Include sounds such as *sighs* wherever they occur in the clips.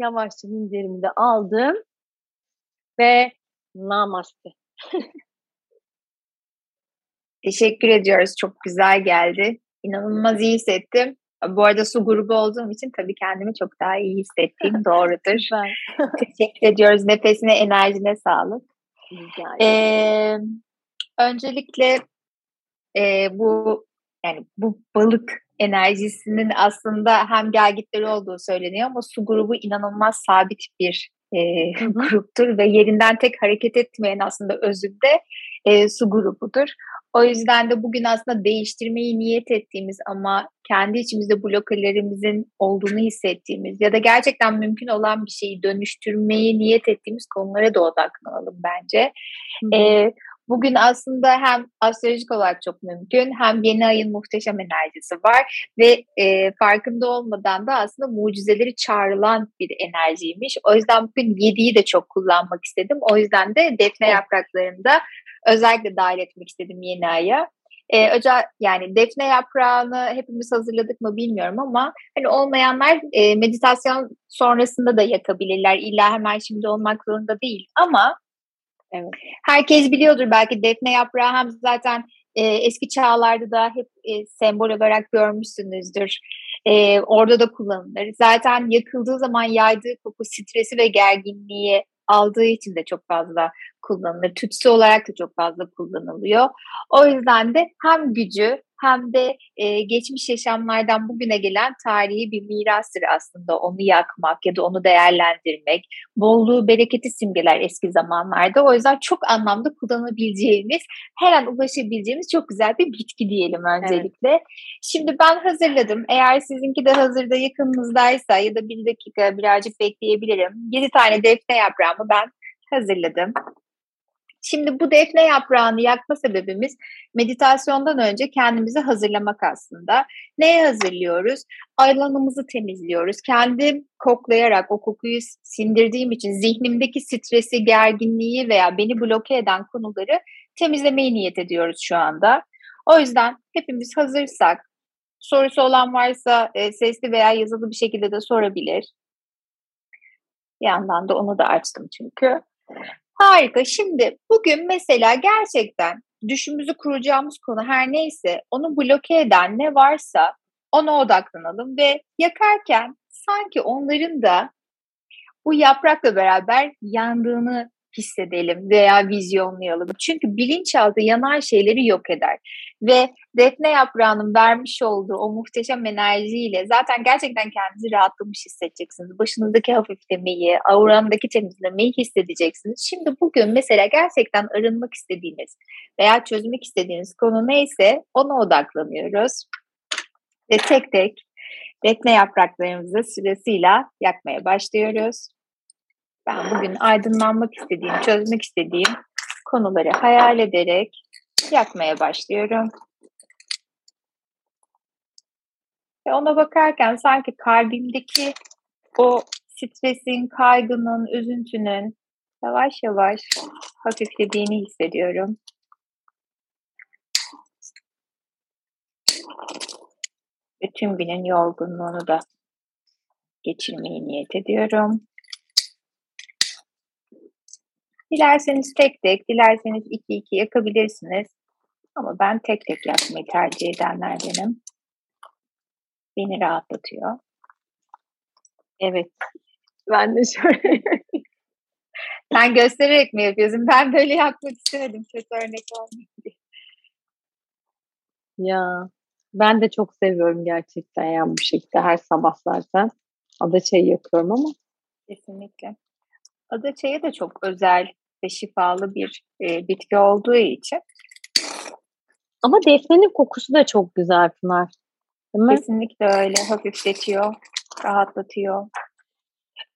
Yavaşça minderimi de aldım. Ve namaste. *laughs* Teşekkür ediyoruz. Çok güzel geldi. İnanılmaz iyi hissettim. Bu arada su grubu olduğum için tabii kendimi çok daha iyi hissettiğim *laughs* doğrudur. *laughs* Teşekkür ediyoruz. Nefesine, enerjine sağlık. Ee, öncelikle e, bu yani bu balık enerjisinin aslında hem gelgitleri olduğu söyleniyor ama su grubu inanılmaz sabit bir e, gruptur ve yerinden tek hareket etmeyen aslında özünde e, su grubudur. O yüzden de bugün aslında değiştirmeyi niyet ettiğimiz ama kendi içimizde blokelerimizin olduğunu hissettiğimiz ya da gerçekten mümkün olan bir şeyi dönüştürmeyi niyet ettiğimiz konulara da odaklanalım bence. Ee, bugün aslında hem astrolojik olarak çok mümkün hem yeni ayın muhteşem enerjisi var ve e, farkında olmadan da aslında mucizeleri çağrılan bir enerjiymiş. O yüzden bugün 7'yi de çok kullanmak istedim. O yüzden de defne yapraklarında özellikle dahil etmek istedim yeni aya. Ee, özel yani defne yaprağını hepimiz hazırladık mı bilmiyorum ama hani olmayanlar e, meditasyon sonrasında da yakabilirler. İlla hemen şimdi olmak zorunda değil ama evet. herkes biliyordur belki defne yaprağı hem zaten e, eski çağlarda da hep e, sembol olarak görmüşsünüzdür. E, orada da kullanılır. Zaten yakıldığı zaman yaydığı koku stresi ve gerginliği aldığı için de çok fazla kullanılır. Tütsü olarak da çok fazla kullanılıyor. O yüzden de hem gücü hem de e, geçmiş yaşamlardan bugüne gelen tarihi bir mirastır aslında onu yakmak ya da onu değerlendirmek. Bolluğu, bereketi simgeler eski zamanlarda. O yüzden çok anlamda kullanabileceğimiz, her an ulaşabileceğimiz çok güzel bir bitki diyelim öncelikle. Evet. Şimdi ben hazırladım. Eğer sizinki de hazırda yakınınızdaysa ya da bir dakika birazcık bekleyebilirim. 7 tane defne yaprağımı ben hazırladım. Şimdi bu defne yaprağını yakma sebebimiz meditasyondan önce kendimizi hazırlamak aslında. Neye hazırlıyoruz? Alanımızı temizliyoruz. Kendim koklayarak o kokuyu sindirdiğim için zihnimdeki stresi, gerginliği veya beni bloke eden konuları temizlemeyi niyet ediyoruz şu anda. O yüzden hepimiz hazırsak, sorusu olan varsa e, sesli veya yazılı bir şekilde de sorabilir. Bir yandan da onu da açtım çünkü. Harika. Şimdi bugün mesela gerçekten düşümüzü kuracağımız konu her neyse onu bloke eden ne varsa ona odaklanalım ve yakarken sanki onların da bu yaprakla beraber yandığını hissedelim veya vizyonlayalım. Çünkü bilinçaltı yanan şeyleri yok eder. Ve defne yaprağının vermiş olduğu o muhteşem enerjiyle zaten gerçekten kendinizi rahatlamış hissedeceksiniz. Başınızdaki hafiflemeyi, aurandaki temizlemeyi hissedeceksiniz. Şimdi bugün mesela gerçekten arınmak istediğiniz veya çözmek istediğiniz konu neyse ona odaklanıyoruz. Ve tek tek defne yapraklarımızı sırasıyla yakmaya başlıyoruz. Ben bugün aydınlanmak istediğim, çözmek istediğim konuları hayal ederek yakmaya başlıyorum. Ve ona bakarken sanki kalbimdeki o stresin, kaygının, üzüntünün yavaş yavaş hafiflediğini hissediyorum. Tüm günün yorgunluğunu da geçirmeyi niyet ediyorum. Dilerseniz tek tek, dilerseniz iki iki yakabilirsiniz. Ama ben tek tek yapmayı tercih edenlerdenim. Beni rahatlatıyor. Evet. Ben de şöyle. Sen göstererek mi yapıyorsun? Ben böyle yapmak istemedim. Kötü örnek olmayayım diye. Ya ben de çok seviyorum gerçekten yani bu şekilde her sabah zaten. Ada çayı yapıyorum ama. Kesinlikle. Ada çayı da çok özel ve şifalı bir e, bitki olduğu için. Ama defnenin kokusu da çok güzel Pınar. Değil mi? Kesinlikle öyle. Hafifletiyor, rahatlatıyor.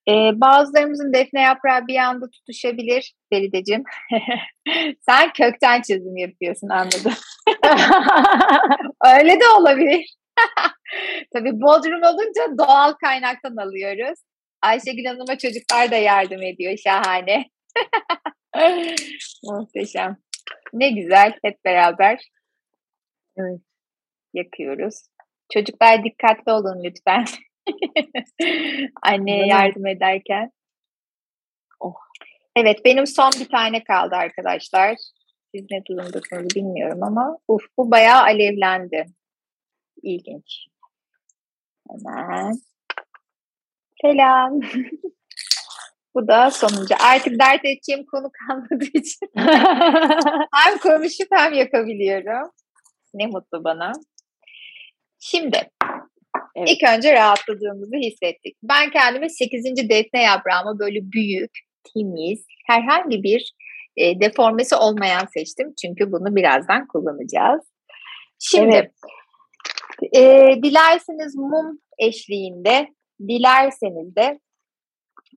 Ee, bazılarımızın defne yaprağı bir anda tutuşabilir Ferideciğim. *laughs* Sen kökten çözüm yapıyorsun anladım. *laughs* öyle de olabilir. *laughs* Tabii Bodrum olunca doğal kaynaktan alıyoruz. Ayşegül Hanım'a çocuklar da yardım ediyor. Şahane. *laughs* Muhteşem. Ne güzel hep beraber evet. yakıyoruz. Çocuklar dikkatli olun lütfen. *laughs* Anneye yardım ederken. Oh. Evet benim son bir tane kaldı arkadaşlar. Siz ne durumdasınız bilmiyorum ama uf bu bayağı alevlendi. İlginç. Hemen. Selam. *laughs* bu da sonuncu. Artık dert edeceğim konu kalmadığı için *laughs* hem konuşup hem yakabiliyorum. Ne mutlu bana. Şimdi evet. ilk önce rahatladığımızı hissettik. Ben kendimi 8. defne yaprağıma böyle büyük, temiz, herhangi bir e, deformesi olmayan seçtim. Çünkü bunu birazdan kullanacağız. Şimdi evet. e, dilerseniz mum eşliğinde, dilerseniz de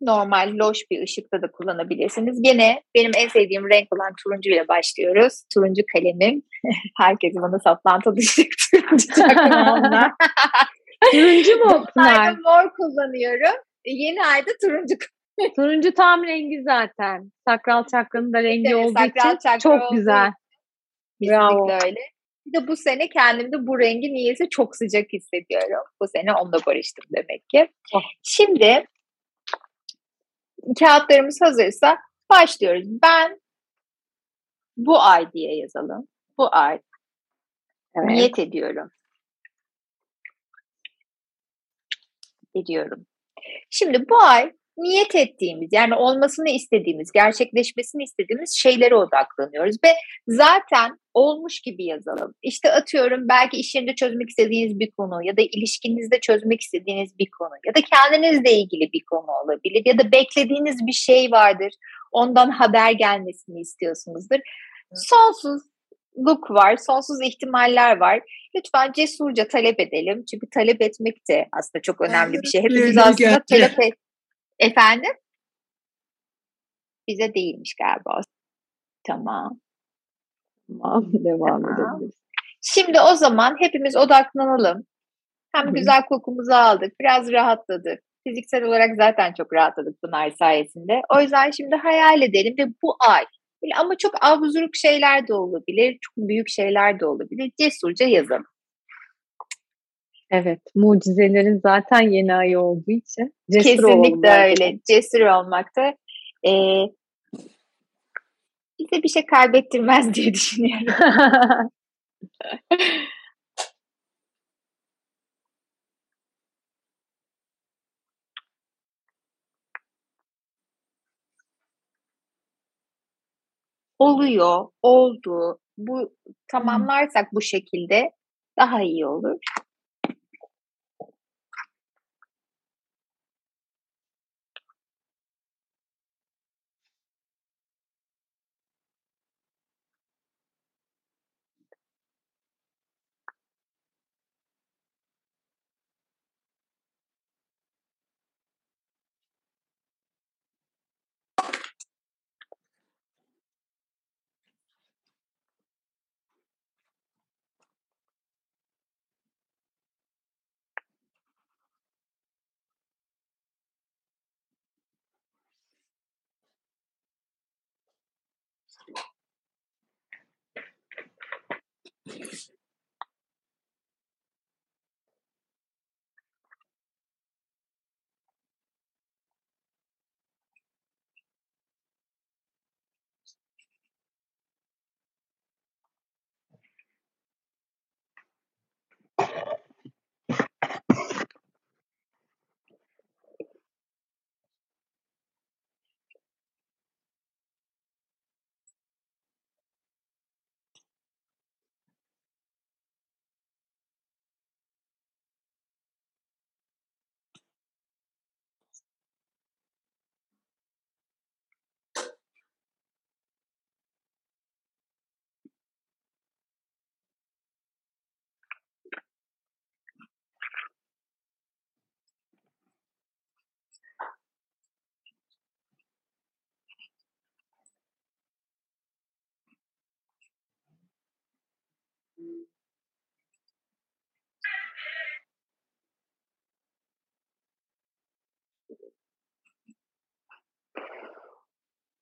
normal loş bir ışıkta da kullanabilirsiniz. Gene benim en sevdiğim renk olan turuncu ile başlıyoruz. Turuncu kalemim. *laughs* Herkes bana saplantı dışı *laughs* turuncu turuncu mu *laughs* Pınar? mor kullanıyorum. Yeni ayda turuncu Turuncu tam rengi zaten. Sakral çakranın da rengi evet, olduğu için çok olduğu. güzel. Bravo. öyle. Bir de bu sene kendimde bu rengi niyeyse çok sıcak hissediyorum. Bu sene onunla barıştım demek ki. Oh. Şimdi kağıtlarımız hazırsa başlıyoruz. Ben bu ay diye yazalım. Bu ay evet. niyet ediyorum. Ediyorum. Şimdi bu ay niyet ettiğimiz yani olmasını istediğimiz, gerçekleşmesini istediğimiz şeylere odaklanıyoruz ve zaten olmuş gibi yazalım. İşte atıyorum belki iş yerinde çözmek istediğiniz bir konu ya da ilişkinizde çözmek istediğiniz bir konu ya da kendinizle ilgili bir konu olabilir ya da beklediğiniz bir şey vardır. Ondan haber gelmesini istiyorsunuzdur. Sonsuzluk var, sonsuz ihtimaller var. Lütfen cesurca talep edelim. Çünkü talep etmek de aslında çok önemli bir şey. Hepimiz aslında talep et Efendim? Bize değilmiş galiba. Tamam. Tamam, devam tamam. edebiliriz. Şimdi o zaman hepimiz odaklanalım. Hem güzel kokumuzu aldık, biraz rahatladık. Fiziksel olarak zaten çok rahatladık bunlar sayesinde. O yüzden şimdi hayal edelim ve bu ay ama çok abzuruk şeyler de olabilir, çok büyük şeyler de olabilir. Cesurca yazalım. Evet, mucizelerin zaten yeni ayı olduğu için cesur Kesinlikle öyle. Cesur olmakta e, bize bir şey kaybettirmez diye *laughs* düşünüyorum. oluyor, oldu. Bu tamamlarsak bu şekilde daha iyi olur.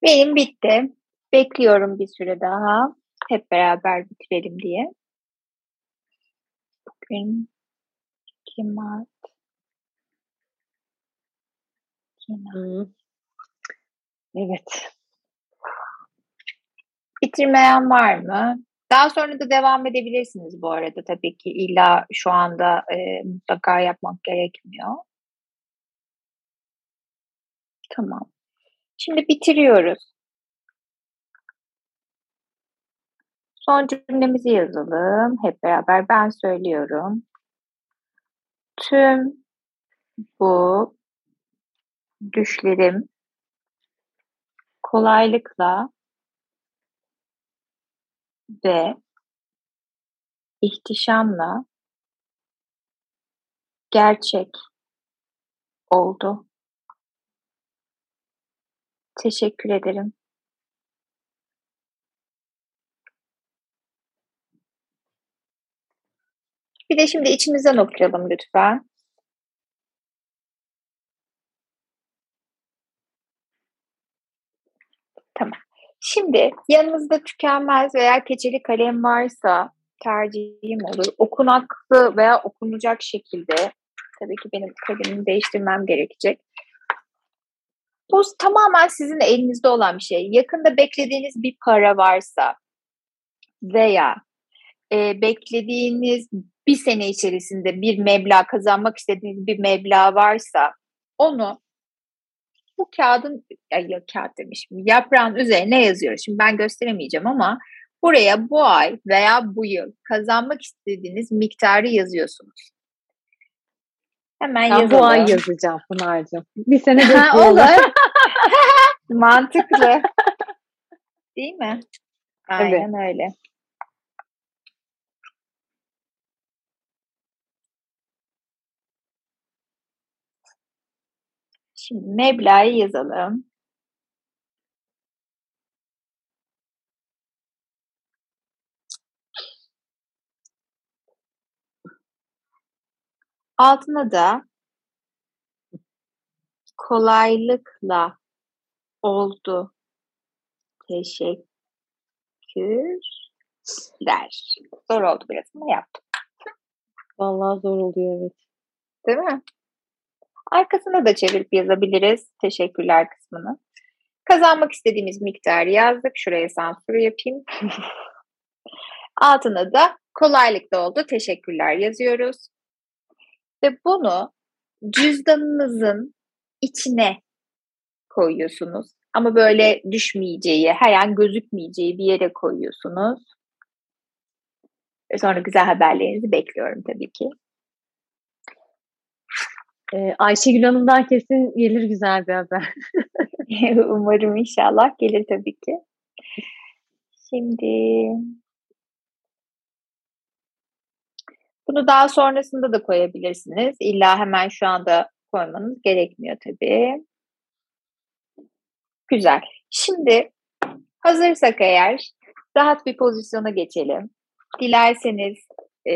Benim bitti. Bekliyorum bir süre daha. Hep beraber bitirelim diye. Bugün 2 Mart. Hmm. Evet. Bitirmeyen var mı? Daha sonra da devam edebilirsiniz bu arada tabii ki illa şu anda e, mutlaka yapmak gerekmiyor. Tamam. Şimdi bitiriyoruz. Son cümlemizi yazalım. Hep beraber ben söylüyorum. Tüm bu düşlerim kolaylıkla ve ihtişamla gerçek oldu. Teşekkür ederim. Bir de şimdi içimizden okuyalım lütfen. Tamam. Şimdi yanınızda tükenmez veya keçeli kalem varsa tercihim olur. Okunaklı veya okunacak şekilde tabii ki benim kalemimi değiştirmem gerekecek. Bu tamamen sizin elinizde olan bir şey. Yakında beklediğiniz bir para varsa veya e, beklediğiniz bir sene içerisinde bir meblağ kazanmak istediğiniz bir meblağ varsa onu bu kağıdın ya, kağıt demişim yaprağın üzerine yazıyoruz. Şimdi ben gösteremeyeceğim ama buraya bu ay veya bu yıl kazanmak istediğiniz miktarı yazıyorsunuz. Hemen ben yazalım. bu ay yazacağım Pınar'cığım. Bir sene *laughs* Olur. *laughs* Mantıklı. Değil mi? Aynen evet. öyle. Şimdi meblağı yazalım. Altına da kolaylıkla oldu. Teşekkürler. Zor oldu biraz ama yaptım. Vallahi zor oluyor evet. Değil mi? Arkasına da çevirip yazabiliriz. Teşekkürler kısmını. Kazanmak istediğimiz miktarı yazdık. Şuraya sansür yapayım. *laughs* Altına da kolaylıkla oldu. Teşekkürler yazıyoruz. Ve bunu cüzdanınızın içine koyuyorsunuz. Ama böyle düşmeyeceği, her an gözükmeyeceği bir yere koyuyorsunuz. Ve sonra güzel haberlerinizi bekliyorum tabii ki. Ee, Ayşegül Hanım'dan kesin gelir güzel bir haber. *laughs* Umarım inşallah gelir tabii ki. Şimdi bunu daha sonrasında da koyabilirsiniz. İlla hemen şu anda koymanız gerekmiyor tabii. Güzel. Şimdi hazırsak eğer rahat bir pozisyona geçelim. Dilerseniz e,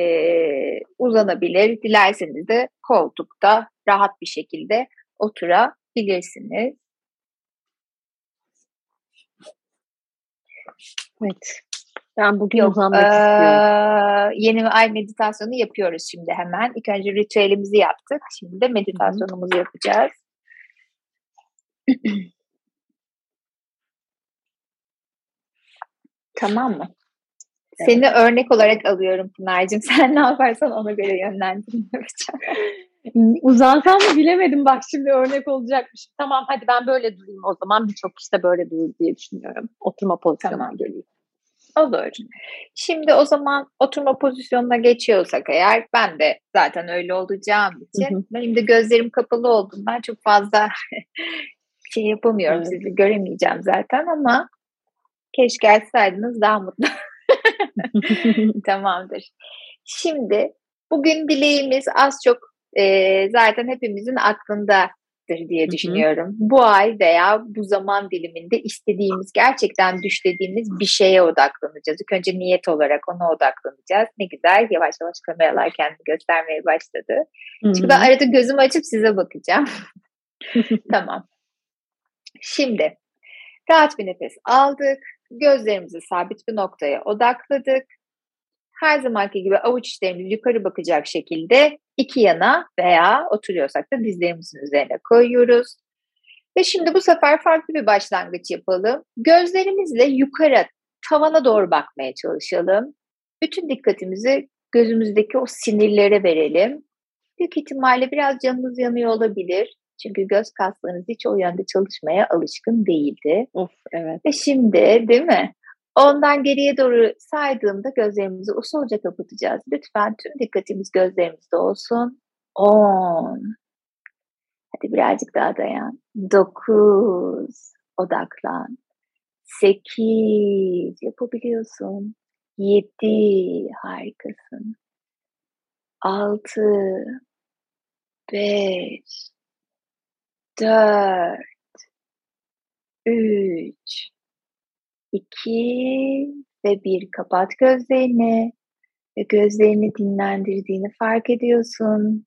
uzanabilir, dilerseniz de koltukta rahat bir şekilde oturabilirsiniz. Evet. Ben bugün Yok, uzanmak ee, istiyorum. Yeni ay meditasyonu yapıyoruz şimdi hemen. İlk önce ritüelimizi yaptık. Şimdi de meditasyonumuzu yapacağız. *clears throat* tamam mı? Evet. Seni örnek olarak alıyorum Pınar'cığım. *laughs* Sen ne yaparsan ona göre yönlendirme yapacağım. *laughs* Uzansam mı bilemedim bak şimdi örnek olacakmış. Tamam hadi ben böyle durayım o zaman birçok kişi de böyle durur diye düşünüyorum. Oturma pozisyonuna tamam. geleyim. Olur. Şimdi o zaman oturma pozisyonuna geçiyorsak eğer ben de zaten öyle olacağım için hı hı. benim de gözlerim kapalı olduğundan çok fazla *laughs* şey yapamıyorum. Evet. Sizi göremeyeceğim zaten ama keşke açsaydınız daha mutlu. *laughs* *laughs* Tamamdır. Şimdi bugün dileğimiz az çok e, zaten hepimizin aklında diye düşünüyorum. Hı hı. Bu ay veya bu zaman diliminde istediğimiz, gerçekten düşlediğimiz bir şeye odaklanacağız. İlk önce niyet olarak ona odaklanacağız. Ne güzel yavaş yavaş kameralar kendini göstermeye başladı. Hı hı. Çünkü ben arada gözümü açıp size bakacağım. *laughs* tamam. Şimdi rahat bir nefes aldık. Gözlerimizi sabit bir noktaya odakladık. Her zamanki gibi avuç içlerimiz yukarı bakacak şekilde iki yana veya oturuyorsak da dizlerimizin üzerine koyuyoruz. Ve şimdi bu sefer farklı bir başlangıç yapalım. Gözlerimizle yukarı, tavana doğru bakmaya çalışalım. Bütün dikkatimizi gözümüzdeki o sinirlere verelim. Büyük ihtimalle biraz canınız yanıyor olabilir. Çünkü göz kaslarınız hiç o yönde çalışmaya alışkın değildi. Of evet. Ve şimdi değil mi? Ondan geriye doğru saydığımda gözlerimizi usulca kapatacağız. Lütfen tüm dikkatimiz gözlerimizde olsun. 10. Hadi birazcık daha dayan. 9. Odaklan. 8. Yapabiliyorsun. 7. Harikasın. 6. 5. 4. 3. 2 ve 1 kapat gözlerini ve gözlerini dinlendirdiğini fark ediyorsun.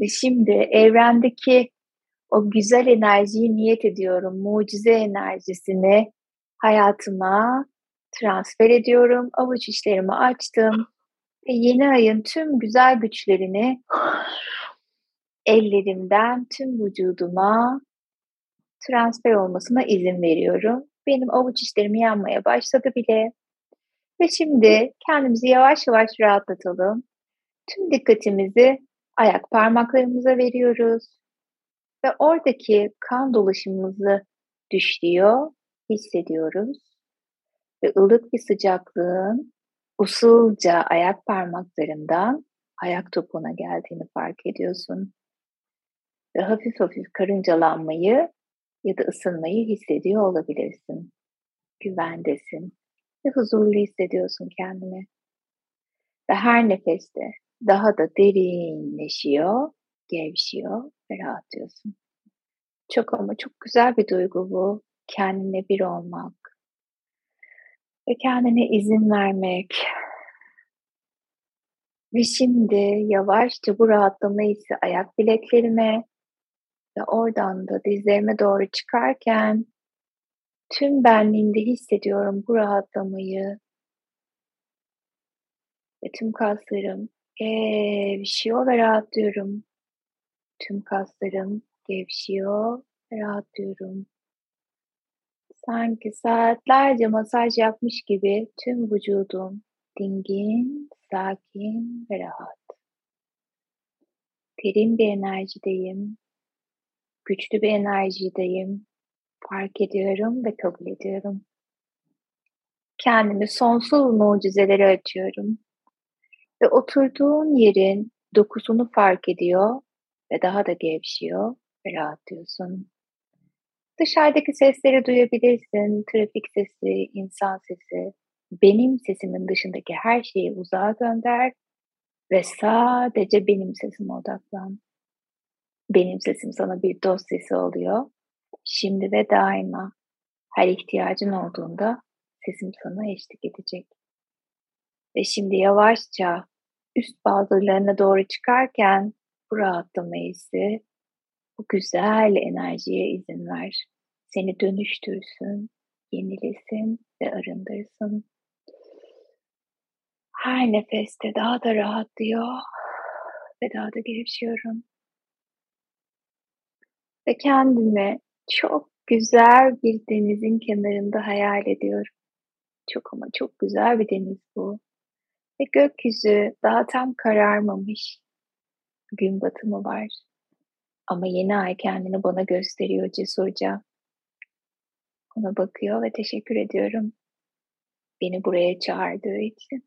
Ve şimdi evrendeki o güzel enerjiyi niyet ediyorum. Mucize enerjisini hayatıma transfer ediyorum. Avuç içlerimi açtım. Ve yeni ayın tüm güzel güçlerini ellerimden tüm vücuduma transfer olmasına izin veriyorum. Benim avuç içlerim yanmaya başladı bile. Ve şimdi kendimizi yavaş yavaş rahatlatalım. Tüm dikkatimizi ayak parmaklarımıza veriyoruz. Ve oradaki kan dolaşımımızı düşüyor, hissediyoruz. Ve ılık bir sıcaklığın usulca ayak parmaklarından ayak topuğuna geldiğini fark ediyorsun. Ve hafif hafif karıncalanmayı ya da ısınmayı hissediyor olabilirsin. Güvendesin ve huzurlu hissediyorsun kendini. Ve her nefeste daha da derinleşiyor, gevşiyor ve rahatlıyorsun. Çok ama çok güzel bir duygu bu. Kendine bir olmak ve kendine izin vermek. Ve şimdi yavaşça bu rahatlama hissi ayak bileklerime ve oradan da dizlerime doğru çıkarken tüm benliğimde hissediyorum bu rahatlamayı ve tüm kaslarım gevşiyor ve rahatlıyorum. Tüm kaslarım gevşiyor ve rahatlıyorum. Sanki saatlerce masaj yapmış gibi tüm vücudum dingin, sakin ve rahat. Derin bir enerjideyim. Güçlü bir enerjideyim. Fark ediyorum ve kabul ediyorum. Kendimi sonsuz mucizelere açıyorum. Ve oturduğun yerin dokusunu fark ediyor ve daha da gevşiyor ve rahatlıyorsun. Dışarıdaki sesleri duyabilirsin. Trafik sesi, insan sesi. Benim sesimin dışındaki her şeyi uzağa gönder ve sadece benim sesime odaklan. Benim sesim sana bir dost sesi oluyor. Şimdi ve daima her ihtiyacın olduğunda sesim sana eşlik edecek. Ve şimdi yavaşça üst bazılarına doğru çıkarken bu rahatlama hissi, bu güzel enerjiye izin ver. Seni dönüştürsün, yenilesin ve arındırsın. Her nefeste daha da rahatlıyor ve daha da gevşiyorum. Ve kendimi çok güzel bir denizin kenarında hayal ediyorum. Çok ama çok güzel bir deniz bu. Ve gökyüzü daha tam kararmamış. Gün batımı var. Ama yeni ay kendini bana gösteriyor cesurca. Ona bakıyor ve teşekkür ediyorum. Beni buraya çağırdığı için.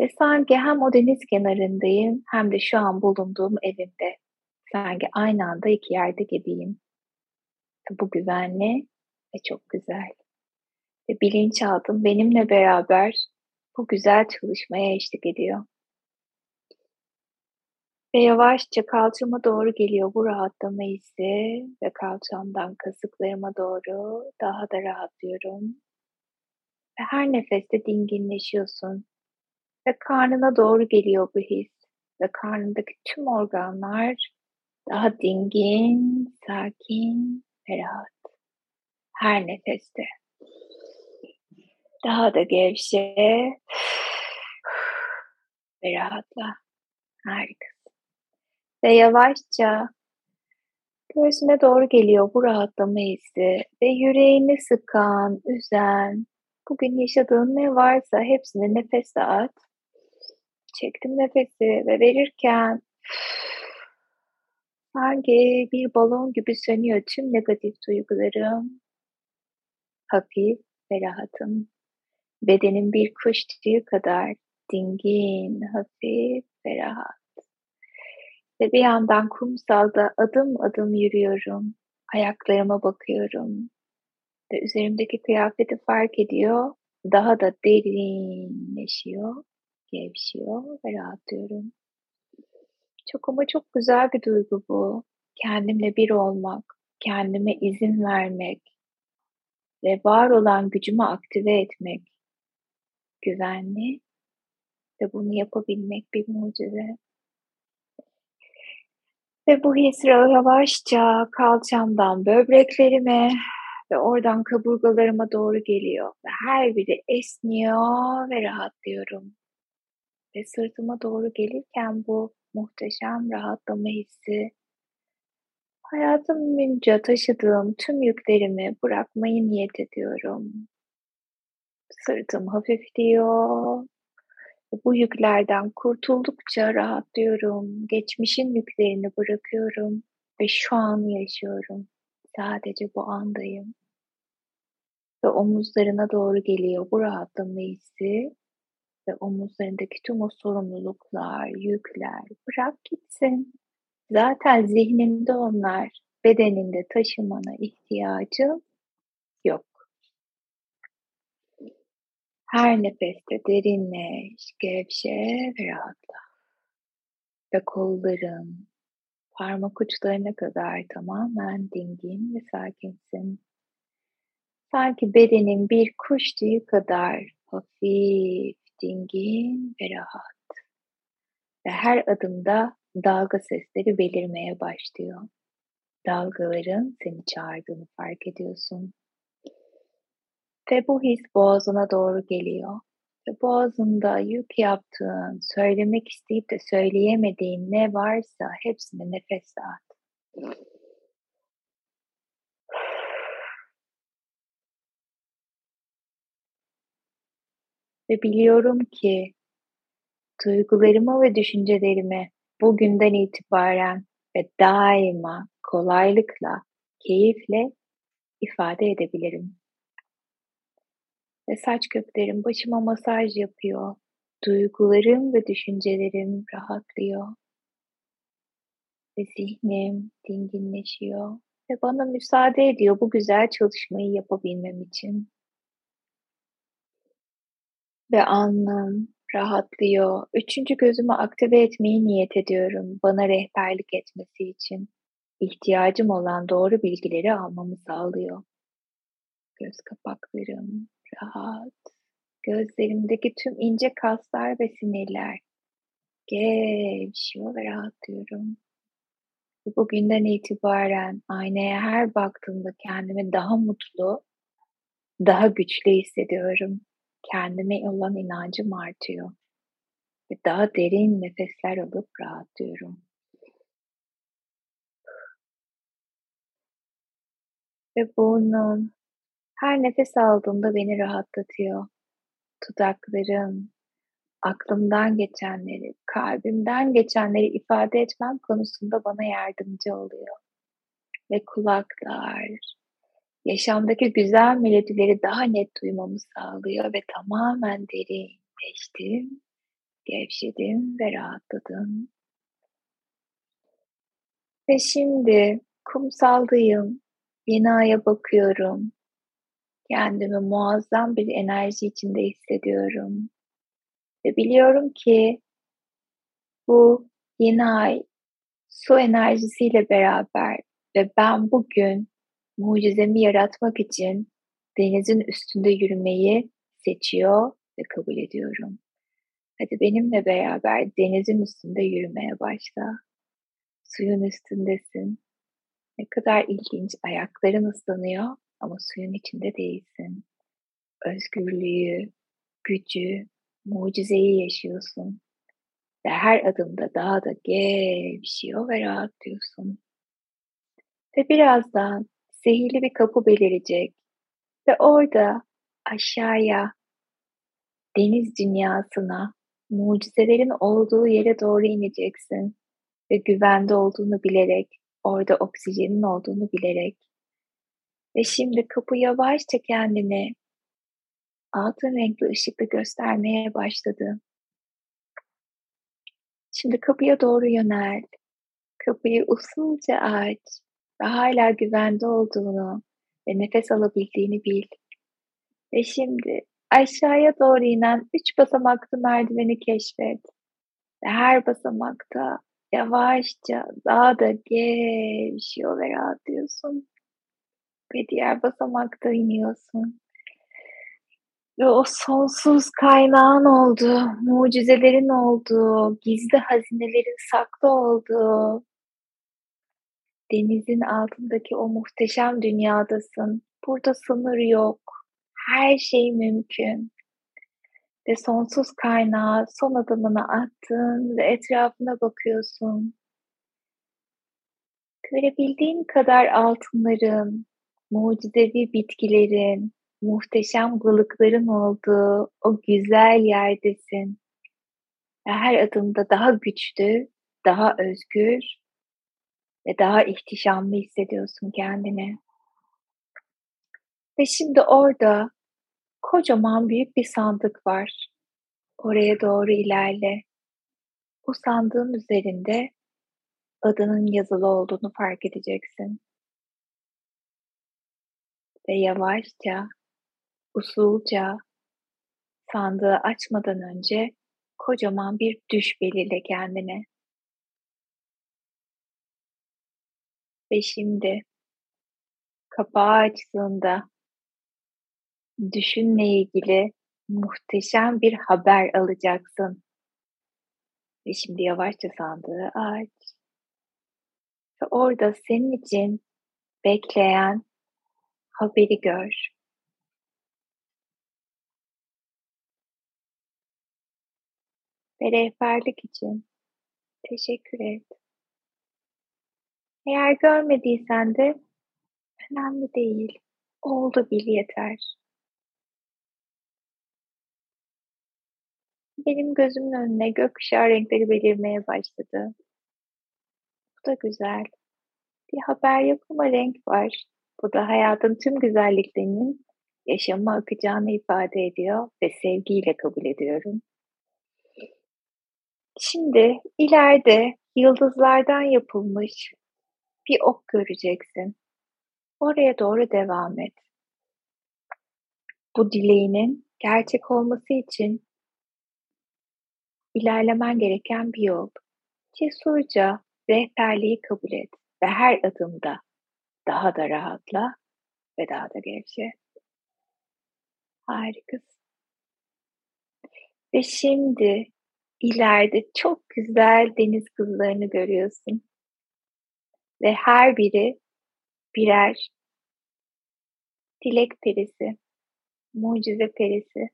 Ve sanki hem o deniz kenarındayım hem de şu an bulunduğum evimde. Sanki aynı anda iki yerde gibiyim. Bu güvenli ve çok güzel. Ve bilinçaltım benimle beraber bu güzel çalışmaya eşlik ediyor. Ve yavaşça kalçama doğru geliyor bu rahatlama hissi ve kalçamdan kasıklarıma doğru daha da rahatlıyorum. Ve her nefeste dinginleşiyorsun. Ve karnına doğru geliyor bu his. Ve karnındaki tüm organlar daha dingin, sakin ve rahat. Her nefeste. Daha da gevşe *sighs* ve rahatla. Harika. Ve yavaşça Göğsüne doğru geliyor bu rahatlama hissi ve yüreğini sıkan, üzen, bugün yaşadığın ne varsa hepsini nefesle at. Çektim nefesi ve verirken sanki bir balon gibi sönüyor tüm negatif duygularım. Hafif ve rahatım. Bedenim bir kuş tüyü kadar dingin, hafif ve rahat. Ve bir yandan kumsalda adım adım yürüyorum. Ayaklarıma bakıyorum. Ve üzerimdeki kıyafeti fark ediyor. Daha da derinleşiyor, gevşiyor ve rahatlıyorum. Çok ama çok güzel bir duygu bu. Kendimle bir olmak, kendime izin vermek ve var olan gücümü aktive etmek. Güvenli ve bunu yapabilmek bir mucize. Ve bu his yavaşça kalçamdan böbreklerime ve oradan kaburgalarıma doğru geliyor. Ve her biri esniyor ve rahatlıyorum. Ve sırtıma doğru gelirken bu muhteşem rahatlama hissi hayatım boyunca taşıdığım tüm yüklerimi bırakmayı niyet ediyorum. Sırtım hafifliyor, bu yüklerden kurtuldukça rahatlıyorum. Geçmişin yüklerini bırakıyorum ve şu an yaşıyorum. Sadece bu andayım. Ve omuzlarına doğru geliyor bu rahatlama hissi. Ve omuzlarındaki tüm o sorumluluklar, yükler bırak gitsin. Zaten zihninde onlar, bedeninde taşımana ihtiyacı yok. Her nefeste derinleş, gevşe ve rahatla. Ve kolların parmak uçlarına kadar tamamen dingin ve sakinsin. Sanki bedenin bir kuş tüyü kadar hafif, dingin ve rahat. Ve her adımda dalga sesleri belirmeye başlıyor. Dalgaların seni çağırdığını fark ediyorsun. Ve bu his boğazına doğru geliyor. Ve boğazında yük yaptığın, söylemek isteyip de söyleyemediğin ne varsa hepsini nefesle at. Ve biliyorum ki duygularımı ve düşüncelerimi bugünden itibaren ve daima kolaylıkla, keyifle ifade edebilirim ve saç köklerim başıma masaj yapıyor. Duygularım ve düşüncelerim rahatlıyor. Ve zihnim dinginleşiyor. Ve bana müsaade ediyor bu güzel çalışmayı yapabilmem için. Ve alnım rahatlıyor. Üçüncü gözümü aktive etmeyi niyet ediyorum. Bana rehberlik etmesi için. ihtiyacım olan doğru bilgileri almamı sağlıyor. Göz kapaklarım, rahat. Gözlerimdeki tüm ince kaslar ve sinirler gevşiyor ve rahatlıyorum. Ve bugünden itibaren aynaya her baktığımda kendimi daha mutlu, daha güçlü hissediyorum. Kendime olan inancım artıyor. Ve daha derin nefesler alıp rahatlıyorum. Ve burnum her nefes aldığımda beni rahatlatıyor. Dudaklarım, aklımdan geçenleri, kalbimden geçenleri ifade etmem konusunda bana yardımcı oluyor. Ve kulaklar, yaşamdaki güzel melodileri daha net duymamı sağlıyor ve tamamen derinleştim, gevşedim ve rahatladım. Ve şimdi kumsaldayım, yeni aya bakıyorum, Kendimi muazzam bir enerji içinde hissediyorum. Ve biliyorum ki bu yeni ay su enerjisiyle beraber ve ben bugün mucizemi yaratmak için denizin üstünde yürümeyi seçiyor ve kabul ediyorum. Hadi benimle beraber denizin üstünde yürümeye başla. Suyun üstündesin. Ne kadar ilginç ayakların ıslanıyor ama suyun içinde değilsin. Özgürlüğü, gücü, mucizeyi yaşıyorsun. Ve her adımda daha da gevşiyor ve rahatlıyorsun. Ve birazdan sihirli bir kapı belirecek. Ve orada aşağıya, deniz dünyasına, mucizelerin olduğu yere doğru ineceksin. Ve güvende olduğunu bilerek, orada oksijenin olduğunu bilerek. Ve şimdi kapı yavaşça kendini altın renkli ışıkla göstermeye başladı. Şimdi kapıya doğru yönel. Kapıyı usulca aç ve hala güvende olduğunu ve nefes alabildiğini bil. Ve şimdi aşağıya doğru inen üç basamaklı merdiveni keşfet. Ve her basamakta yavaşça daha da gevşiyor ve rahatlıyorsun. Ve diğer basamakta iniyorsun. Ve o sonsuz kaynağın olduğu, mucizelerin olduğu, gizli hazinelerin saklı olduğu, denizin altındaki o muhteşem dünyadasın. Burada sınır yok. Her şey mümkün. Ve sonsuz kaynağa son adımını attın ve etrafına bakıyorsun. Görebildiğin kadar altınların, mucizevi bitkilerin, muhteşem balıkların olduğu o güzel yerdesin. Ve her adımda daha güçlü, daha özgür ve daha ihtişamlı hissediyorsun kendini. Ve şimdi orada kocaman büyük bir sandık var. Oraya doğru ilerle. O sandığın üzerinde adının yazılı olduğunu fark edeceksin. Ve yavaşça usulca sandığı açmadan önce kocaman bir düş belirle kendine. Ve şimdi kapağı açtığında düşünle ilgili muhteşem bir haber alacaksın. Ve şimdi yavaşça sandığı aç. Ve orada senin için bekleyen haberi gör. ve rehberlik için teşekkür et. Eğer görmediysen de önemli değil. Oldu bil yeter. Benim gözümün önüne gökkuşağı renkleri belirmeye başladı. Bu da güzel. Bir haber yok renk var. Bu da hayatın tüm güzelliklerinin yaşama akacağını ifade ediyor ve sevgiyle kabul ediyorum. Şimdi ileride yıldızlardan yapılmış bir ok göreceksin. Oraya doğru devam et. Bu dileğinin gerçek olması için ilerlemen gereken bir yol. Cesurca rehberliği kabul et ve her adımda daha da rahatla ve daha da gevşe. Harikasın. Ve şimdi ileride çok güzel deniz kızlarını görüyorsun. Ve her biri birer dilek perisi, mucize perisi.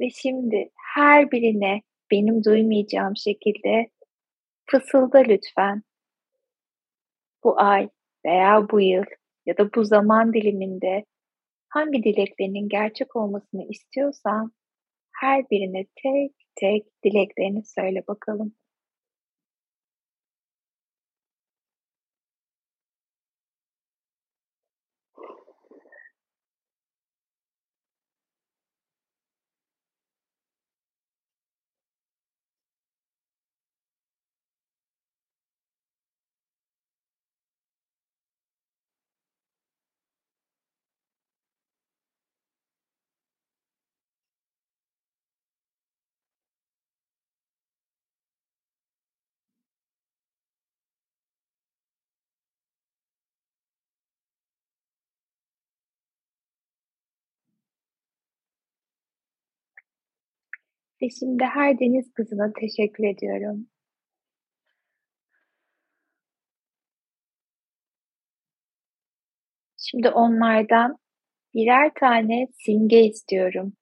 Ve şimdi her birine benim duymayacağım şekilde fısılda lütfen. Bu ay veya bu yıl ya da bu zaman diliminde hangi dileklerinin gerçek olmasını istiyorsan her birine tek tek dileklerini söyle bakalım. Ve şimdi her deniz kızına teşekkür ediyorum. Şimdi onlardan birer tane simge istiyorum.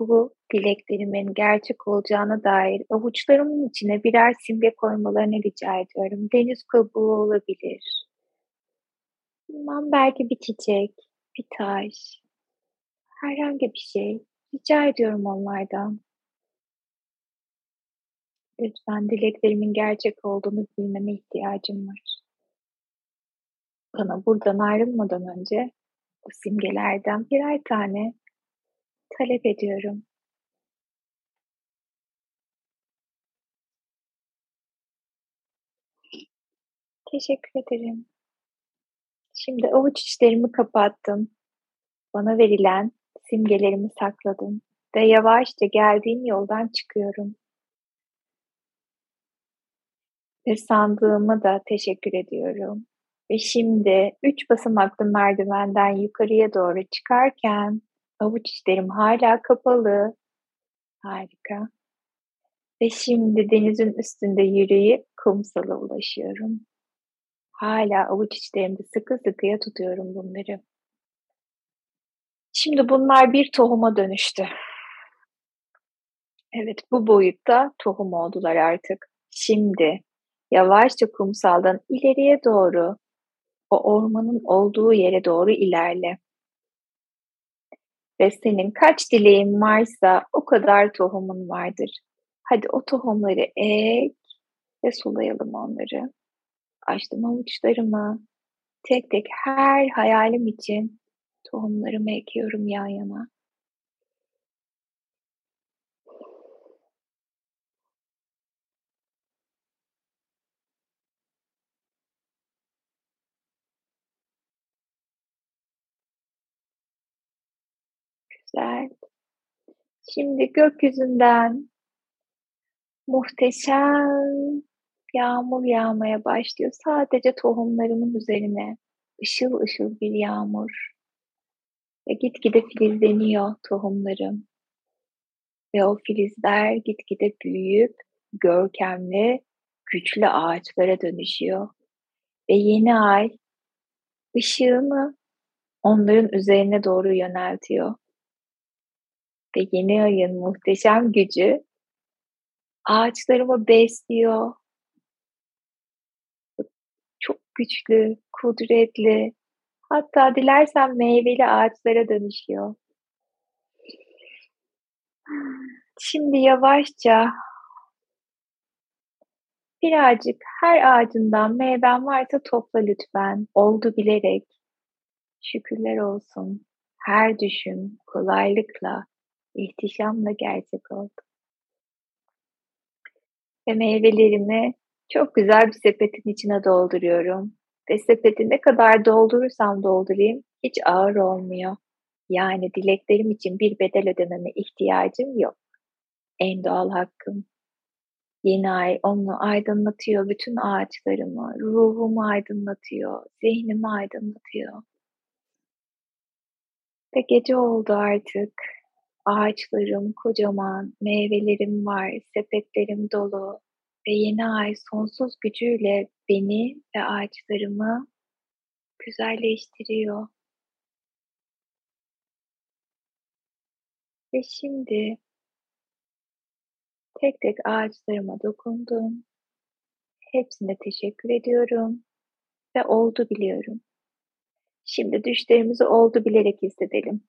Bu dileklerimin gerçek olacağına dair avuçlarımın içine birer simge koymalarını rica ediyorum. Deniz kabuğu olabilir, Bilmem belki bir çiçek, bir taş, herhangi bir şey. Rica ediyorum onlardan. Lütfen dileklerimin gerçek olduğunu bilmeme ihtiyacım var. Bana buradan ayrılmadan önce o simgelerden birer tane talep ediyorum. Teşekkür ederim. Şimdi avuç içlerimi kapattım. Bana verilen simgelerimi sakladım ve yavaşça geldiğim yoldan çıkıyorum. Ve sandığıma da teşekkür ediyorum. Ve şimdi üç basamaklı merdivenden yukarıya doğru çıkarken avuç içlerim hala kapalı. Harika. Ve şimdi denizin üstünde yürüyüp kumsala ulaşıyorum. Hala avuç içlerimde sıkı sıkıya tutuyorum bunları. Şimdi bunlar bir tohuma dönüştü. Evet bu boyutta tohum oldular artık. Şimdi yavaşça kumsaldan ileriye doğru o ormanın olduğu yere doğru ilerle. Ve senin kaç dileğin varsa o kadar tohumun vardır. Hadi o tohumları ek ve sulayalım onları. Açtım avuçlarımı. Tek tek her hayalim için tohumlarımı ekiyorum yan yana. Güzel. Şimdi gökyüzünden muhteşem yağmur yağmaya başlıyor. Sadece tohumlarımın üzerine ışıl ışıl bir yağmur. Ve gitgide filizleniyor tohumlarım. Ve o filizler gitgide büyüyüp görkemli, güçlü ağaçlara dönüşüyor. Ve yeni ay ışığını onların üzerine doğru yöneltiyor. Ve yeni ayın muhteşem gücü ağaçlarımı besliyor. Çok güçlü, kudretli, hatta dilersen meyveli ağaçlara dönüşüyor. Şimdi yavaşça birazcık her ağacından meyven varsa topla lütfen. Oldu bilerek. Şükürler olsun. Her düşün kolaylıkla, ihtişamla gerçek oldu. Ve meyvelerimi çok güzel bir sepetin içine dolduruyorum. Ve sepeti ne kadar doldurursam doldurayım hiç ağır olmuyor. Yani dileklerim için bir bedel ödememe ihtiyacım yok. En doğal hakkım. Yeni ay onu aydınlatıyor bütün ağaçlarımı, ruhumu aydınlatıyor, zihnimi aydınlatıyor. Ve gece oldu artık. Ağaçlarım kocaman, meyvelerim var, sepetlerim dolu ve yeni ay sonsuz gücüyle beni ve ağaçlarımı güzelleştiriyor. Ve şimdi tek tek ağaçlarıma dokundum. Hepsine teşekkür ediyorum ve oldu biliyorum. Şimdi düşlerimizi oldu bilerek hissedelim.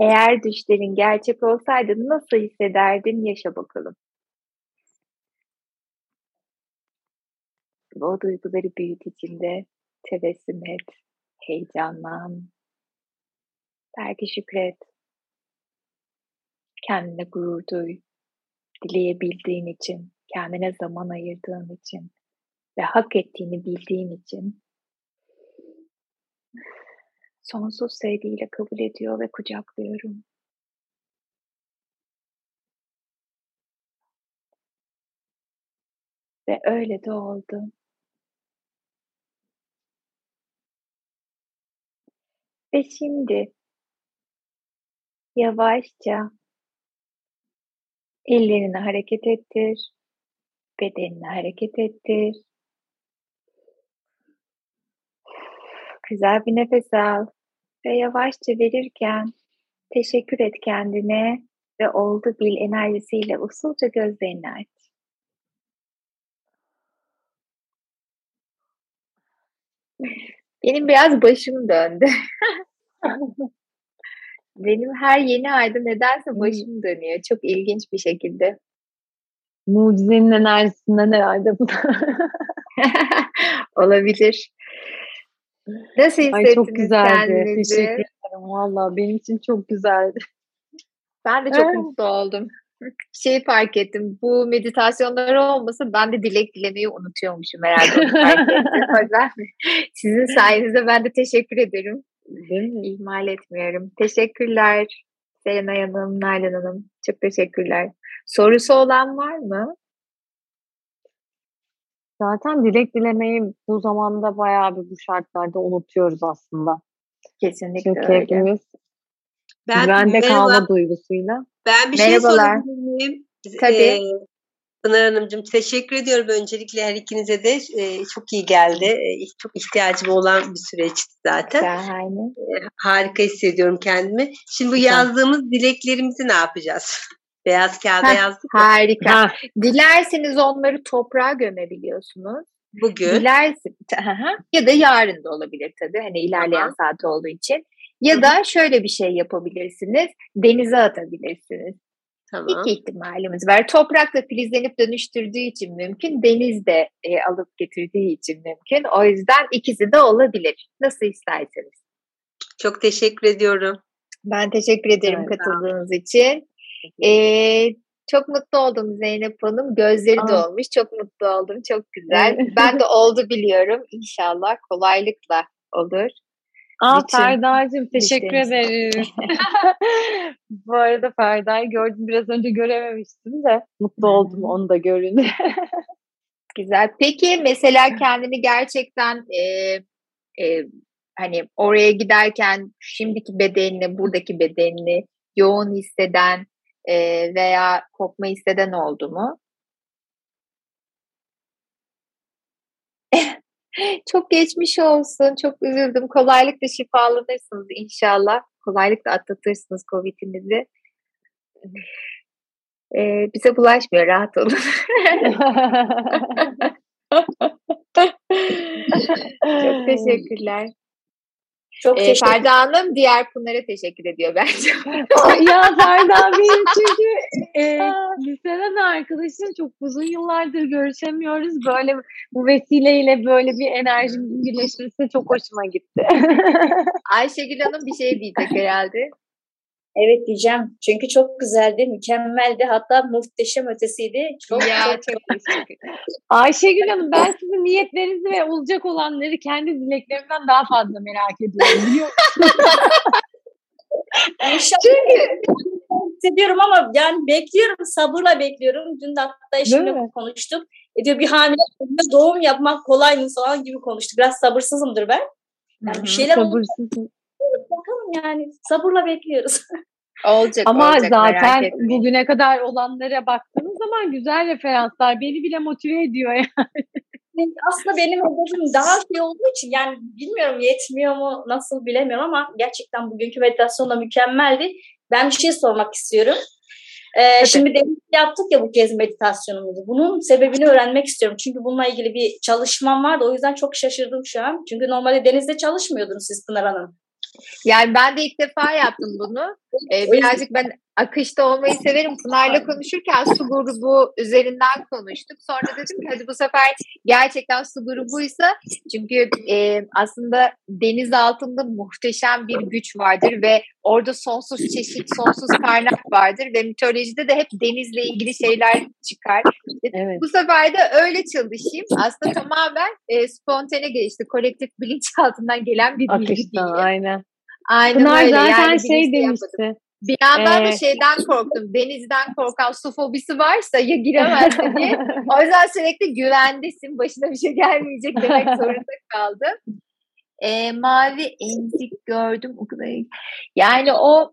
Eğer düşlerin gerçek olsaydı nasıl hissederdin yaşa bakalım. O duyguları büyüt içinde tebessüm et, heyecanlan, belki şükret, kendine gurur duy, dileyebildiğin için, kendine zaman ayırdığın için ve hak ettiğini bildiğin için. Sonsuz sevgiyle kabul ediyor ve kucaklıyorum. Ve öyle de oldu. Ve şimdi yavaşça ellerini hareket ettir, bedenini hareket ettir. Güzel bir nefes al ve yavaşça verirken teşekkür et kendine ve oldu bil enerjisiyle usulca gözlerini aç. Benim biraz başım döndü. *laughs* Benim her yeni ayda nedense başım dönüyor. Çok ilginç bir şekilde. Mucizenin enerjisinden herhalde bu da. *laughs* Olabilir. Nasıl hissettiniz Ay çok güzeldi. kendinizi? Teşekkür ederim. Valla benim için çok güzeldi. Ben de çok mutlu oldum. Şey fark ettim. Bu meditasyonlar olmasa ben de dilek dilemeyi unutuyormuşum herhalde. fark *laughs* sizin sayenizde ben de teşekkür ederim. Değil mi? İhmal etmiyorum. Teşekkürler. Serenay Hanım, Nalan Hanım. Çok teşekkürler. Sorusu olan var mı? Zaten dilek dilemeyi bu zamanda bayağı bir bu şartlarda unutuyoruz aslında. Kesinlikle Çünkü öyle. hepimiz ben, güvende kalma duygusuyla. Ben bir şey sorabilir miyim? Tabii. Ee, Pınar Hanımcığım teşekkür ediyorum öncelikle her ikinize de e, çok iyi geldi. E, çok ihtiyacım olan bir süreçti zaten. Şahane. E, harika hissediyorum kendimi. Şimdi bu yazdığımız dileklerimizi ne yapacağız? *laughs* Beyaz kağıda Heh, yazdık. Harika. Ha. Dilerseniz onları toprağa gömebiliyorsunuz. Bugün. Dilersin. ya da yarın da olabilir tabii. Hani ilerleyen tamam. saat olduğu için. Ya da şöyle bir şey yapabilirsiniz. Denize atabilirsiniz. Tamam. İki ihtimalimiz var. Toprakla filizlenip dönüştürdüğü için mümkün. Deniz de e, alıp getirdiği için mümkün. O yüzden ikisi de olabilir. Nasıl isterseniz. Çok teşekkür ediyorum. Ben teşekkür ederim evet, katıldığınız tamam. için. Ee, çok mutlu oldum Zeynep Hanım. Gözleri Aa. dolmuş. Çok mutlu oldum. Çok güzel. *laughs* ben de oldu biliyorum. İnşallah kolaylıkla olur. Aa Bütün Ferda'cığım teşekkür ederim. *laughs* *laughs* Bu arada Ferda'yı gördüm. Biraz önce görememiştim de mutlu oldum onu da görünce. *laughs* Güzel. Peki mesela kendini gerçekten e, e, hani oraya giderken şimdiki bedenini, buradaki bedenini yoğun hisseden e, veya kopma hisseden oldu mu? Çok geçmiş olsun. Çok üzüldüm. Kolaylıkla şifalanırsınız inşallah. Kolaylıkla atlatırsınız Covid'inizi. Ee, bize bulaşmıyor. Rahat olun. *laughs* *laughs* Çok teşekkürler. Çok ee, Ferda Hanım diğer Pınar'a teşekkür ediyor bence. *laughs* ya Ferda benim *laughs* çünkü e, liseden arkadaşım çok uzun yıllardır görüşemiyoruz. Böyle bu vesileyle böyle bir enerjimizin birleşmesi çok hoşuma gitti. *laughs* Ayşegül Hanım bir şey diyecek herhalde. Evet diyeceğim. Çünkü çok güzeldi, mükemmeldi. Hatta muhteşem ötesiydi. Çok ya, çok, Ayşegül Hanım ben sizin niyetlerinizi ve olacak olanları kendi dileklerimden daha fazla merak ediyorum biliyor *laughs* Çünkü hissediyorum ama yani bekliyorum, sabırla bekliyorum. Dün de hatta eşimle konuştuk. E diyor bir hamile doğum yapmak kolay mı falan gibi konuştuk. Biraz sabırsızımdır ben. Yani bir şeyler Sabırsızım bakalım yani sabırla bekliyoruz. *laughs* Olacak Ama olacak, zaten bugüne kadar olanlara baktığınız zaman güzel referanslar beni bile motive ediyor yani. Aslında benim hedefim daha şey olduğu için yani bilmiyorum yetmiyor mu nasıl bilemiyorum ama gerçekten bugünkü meditasyon da mükemmeldi. Ben bir şey sormak istiyorum. Ee, şimdi demin yaptık ya bu kez meditasyonumuzu. Bunun sebebini öğrenmek istiyorum. Çünkü bununla ilgili bir çalışmam vardı. O yüzden çok şaşırdım şu an. Çünkü normalde denizde çalışmıyordunuz siz Pınar Hanım. Yani ben de ilk defa yaptım bunu. Ee, birazcık ben akışta olmayı severim. Pınar'la konuşurken su grubu üzerinden konuştuk. Sonra dedim ki hadi bu sefer gerçekten su grubuysa çünkü e, aslında deniz altında muhteşem bir güç vardır ve orada sonsuz çeşit, sonsuz kaynak vardır ve mitolojide de hep denizle ilgili şeyler çıkar. Evet. Bu sefer de öyle çalışayım. Aslında tamamen e, spontane gelişti. Kolektif bilinç *laughs* altından gelen bir bilgi Akıştan, aynen. Aynen Pınar öyle. zaten yani şey demişti. Bir yandan ee, da şeyden korktum. Denizden korkan su fobisi varsa ya giremezsin diye. *laughs* o yüzden sürekli güvendesin. Başına bir şey gelmeyecek demek *laughs* zorunda kaldım. Ee, mavi emzik gördüm. Yani o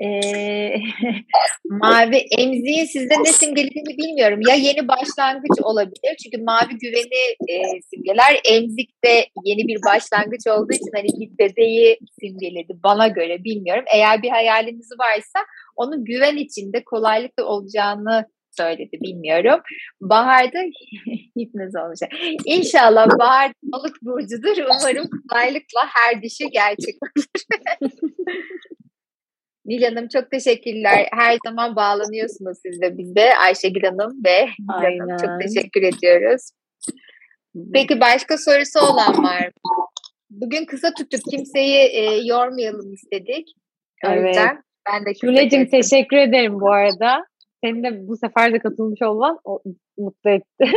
*laughs* mavi emziğin sizde ne simgelediğini bilmiyorum. Ya yeni başlangıç olabilir. Çünkü mavi güveni e, simgeler. Emzik de yeni bir başlangıç olduğu için hani bir bebeği simgeledi bana göre bilmiyorum. Eğer bir hayaliniz varsa onun güven içinde kolaylıkla olacağını söyledi bilmiyorum. Bahar'da *laughs* hipnoz olacak. İnşallah Bahar balık burcudur. Umarım kolaylıkla her dişi gerçek olur. *laughs* Nil Hanım çok teşekkürler. Her zaman bağlanıyorsunuz siz de bize. Ayşegül Hanım ve Nil Hanım çok teşekkür ediyoruz. Peki başka sorusu olan var mı? Bugün kısa tutup kimseyi e, yormayalım istedik. evet. ben de Gülecim teşekkür ederim bu arada. Senin de bu sefer de katılmış olman o, mutlu etti. *laughs*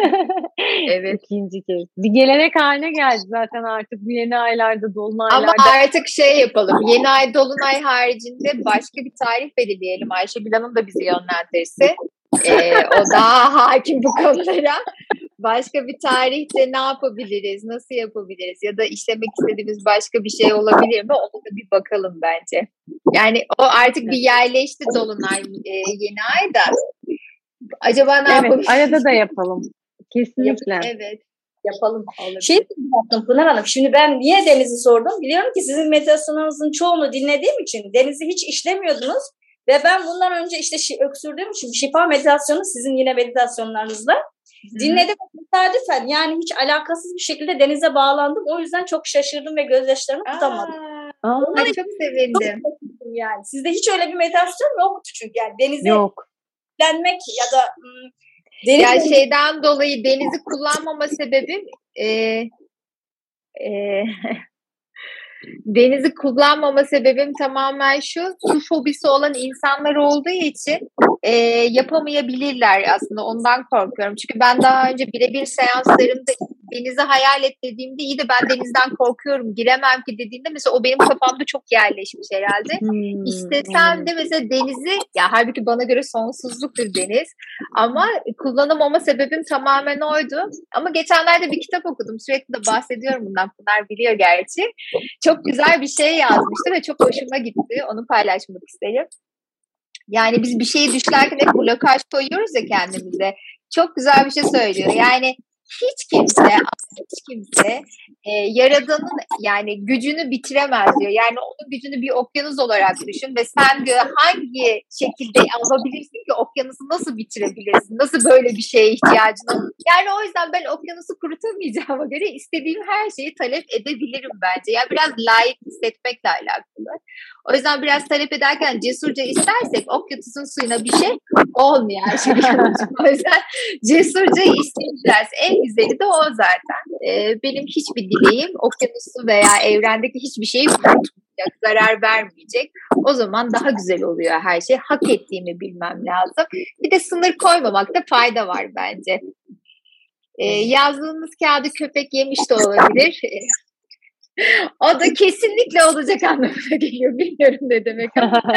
evet. İkinci kez. Bir gelenek haline geldi zaten artık bu yeni aylarda, dolunaylarda. Ama artık şey yapalım. Yeni ay, dolunay haricinde başka bir tarih belirleyelim. Ayşegül Hanım da bizi yönlendirse. ee, o daha hakim bu konulara. Başka bir tarihte ne yapabiliriz, nasıl yapabiliriz ya da işlemek istediğimiz başka bir şey olabilir mi? Onu da bir bakalım bence. Yani o artık bir yerleşti Dolunay e, yeni ay da. Acaba ne evet, yapabiliriz? Arada da yapalım. Kesinlikle. Yap, evet. Yapalım. Olur. Şey yaptım Pınar Hanım. Şimdi ben niye Deniz'i sordum? Biliyorum ki sizin meditasyonunuzun çoğunu dinlediğim için Deniz'i hiç işlemiyordunuz. Ve ben bundan önce işte şi, öksürdüğüm için şifa meditasyonu sizin yine meditasyonlarınızla dinledim tesadüfen yani hiç alakasız bir şekilde denize bağlandım. O yüzden çok şaşırdım ve gözyaşlarımı tutamadım. Aa, çok sevindim. Çok yani. Sizde hiç öyle bir meditasyon yok çünkü yani denize yok. Denmek ya da deniz yani şeyden dolayı denizi kullanmama sebebim e, e, *laughs* Denizi kullanmama sebebim tamamen şu, su fobisi olan insanlar olduğu için e, yapamayabilirler aslında ondan korkuyorum. Çünkü ben daha önce birebir seanslarımda denizi hayal et dediğimde iyi de ben denizden korkuyorum giremem ki dediğinde mesela o benim kafamda çok yerleşmiş herhalde. Hmm. İstesem de mesela denizi ya halbuki bana göre sonsuzluktur deniz ama kullanamama sebebim tamamen oydu. Ama geçenlerde bir kitap okudum sürekli de bahsediyorum bundan Pınar biliyor gerçi. Çok güzel bir şey yazmıştı ve çok hoşuma gitti onu paylaşmak isterim. Yani biz bir şeyi düşlerken hep blokaj koyuyoruz ya kendimize. Çok güzel bir şey söylüyor. Yani hiç kimse hiç kimse e, yaradanın yani gücünü bitiremez diyor. Yani onun gücünü bir okyanus olarak düşün ve sen diyor hangi şekilde alabilirsin ki okyanusu nasıl bitirebilirsin? Nasıl böyle bir şeye ihtiyacın olur? Yani o yüzden ben okyanusu kurutamayacağıma göre istediğim her şeyi talep edebilirim bence. Yani biraz layık hissetmekle alakalı. O yüzden biraz talep ederken cesurca istersek okyanusun suyuna bir şey olmuyor her şey. *laughs* o yüzden cesurca isteyeceğiz. En güzeli de o zaten. Ee, benim hiçbir dileğim okyanusu veya evrendeki hiçbir şeyi kurtulmayacak, zarar vermeyecek. O zaman daha güzel oluyor her şey. Hak ettiğimi bilmem lazım. Bir de sınır koymamakta fayda var bence. Ee, yazdığınız kağıdı köpek yemiş de olabilir. *laughs* o da kesinlikle olacak anlamına geliyor. Bilmiyorum ne demek ama. *laughs*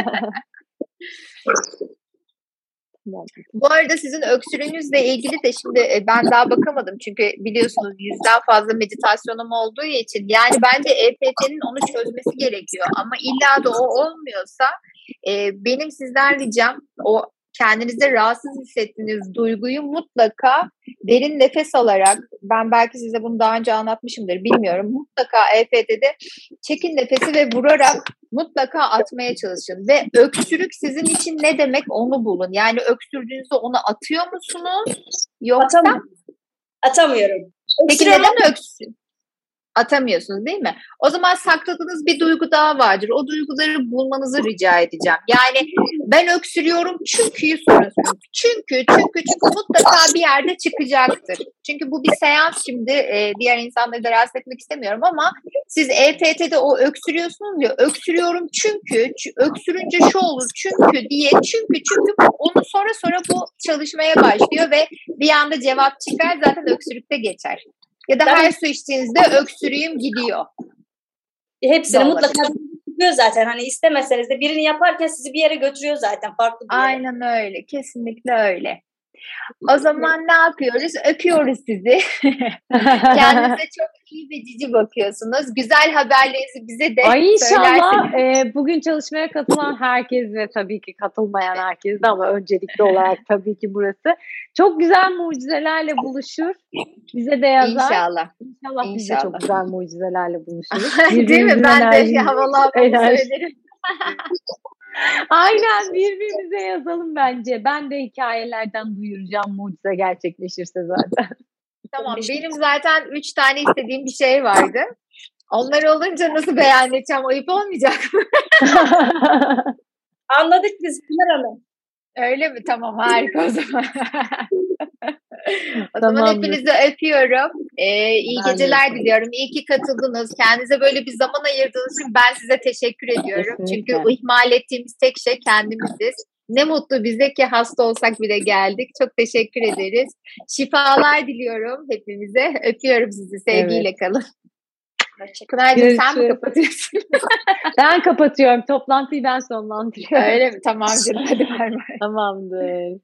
Bu arada sizin öksürüğünüzle ilgili de şimdi e, ben daha bakamadım. Çünkü biliyorsunuz yüzden fazla meditasyonum olduğu için. Yani bence EFT'nin onu çözmesi gerekiyor. Ama illa da o olmuyorsa e, benim sizden ricam o kendinizde rahatsız hissettiğiniz duyguyu mutlaka derin nefes alarak ben belki size bunu daha önce anlatmışımdır bilmiyorum. Mutlaka EFT'de çekin nefesi ve vurarak mutlaka atmaya çalışın ve öksürük sizin için ne demek onu bulun. Yani öksürdüğünüzde onu atıyor musunuz? Yoksa Atamıyorum. Atamıyorum. Peki neden öksürüyorsunuz? Atamıyorsunuz değil mi? O zaman sakladığınız bir duygu daha vardır. O duyguları bulmanızı rica edeceğim. Yani ben öksürüyorum çünkü soruyorsunuz. Çünkü, çünkü, çünkü mutlaka bir yerde çıkacaktır. Çünkü bu bir seans şimdi e, diğer insanları da rahatsız etmek istemiyorum ama siz EFT'de o öksürüyorsunuz ya öksürüyorum çünkü, öksürünce şu olur çünkü diye çünkü çünkü onu sonra sonra bu çalışmaya başlıyor ve bir anda cevap çıkar zaten öksürükte geçer. Ya da her su içtiğinizde öksürüğüm gidiyor. Hepsini Doğru. mutlaka yapıyor zaten. Hani istemeseniz de birini yaparken sizi bir yere götürüyor zaten farklı bir yere. Aynen öyle. Kesinlikle öyle. O zaman ne yapıyoruz? Öpüyoruz sizi. *laughs* Kendinize çok iyi ve cici bakıyorsunuz. Güzel haberlerinizi bize de Ay inşallah e, bugün çalışmaya katılan herkes ve tabii ki katılmayan herkes de ama öncelikli olarak tabii ki burası. Çok güzel mucizelerle buluşur. Bize de yazar. İnşallah. İnşallah, İnşallah. biz de çok güzel mucizelerle buluşuruz. *laughs* Değil mi? Ben de havalı havalı söylerim. *laughs* Aynen birbirimize yazalım bence. Ben de hikayelerden duyuracağım mucize gerçekleşirse zaten. tamam benim zaten üç tane istediğim bir şey vardı. Onlar olunca nasıl beyan edeceğim? Ayıp olmayacak mı? *laughs* Anladık biz Pınar Hanım. Öyle mi? Tamam harika o zaman. *laughs* o Tamamdır. zaman hepinizi öpüyorum. Ee, iyi ben geceler de. diliyorum. İyi ki katıldınız. Kendinize böyle bir zaman ayırdığınız için ben size teşekkür ediyorum. Kesinlikle. Çünkü ihmal ettiğimiz tek şey kendimiziz. Ne mutlu bize ki hasta olsak bile geldik. Çok teşekkür ederiz. Şifalar diliyorum hepimize. Öpüyorum sizi. Sevgiyle evet. kalın. Pınar'cığım sen mi kapatıyorsun? *laughs* ben kapatıyorum. Toplantıyı ben sonlandırıyorum. Öyle mi? Tamam canım. Hadi bay bay. Tamamdır.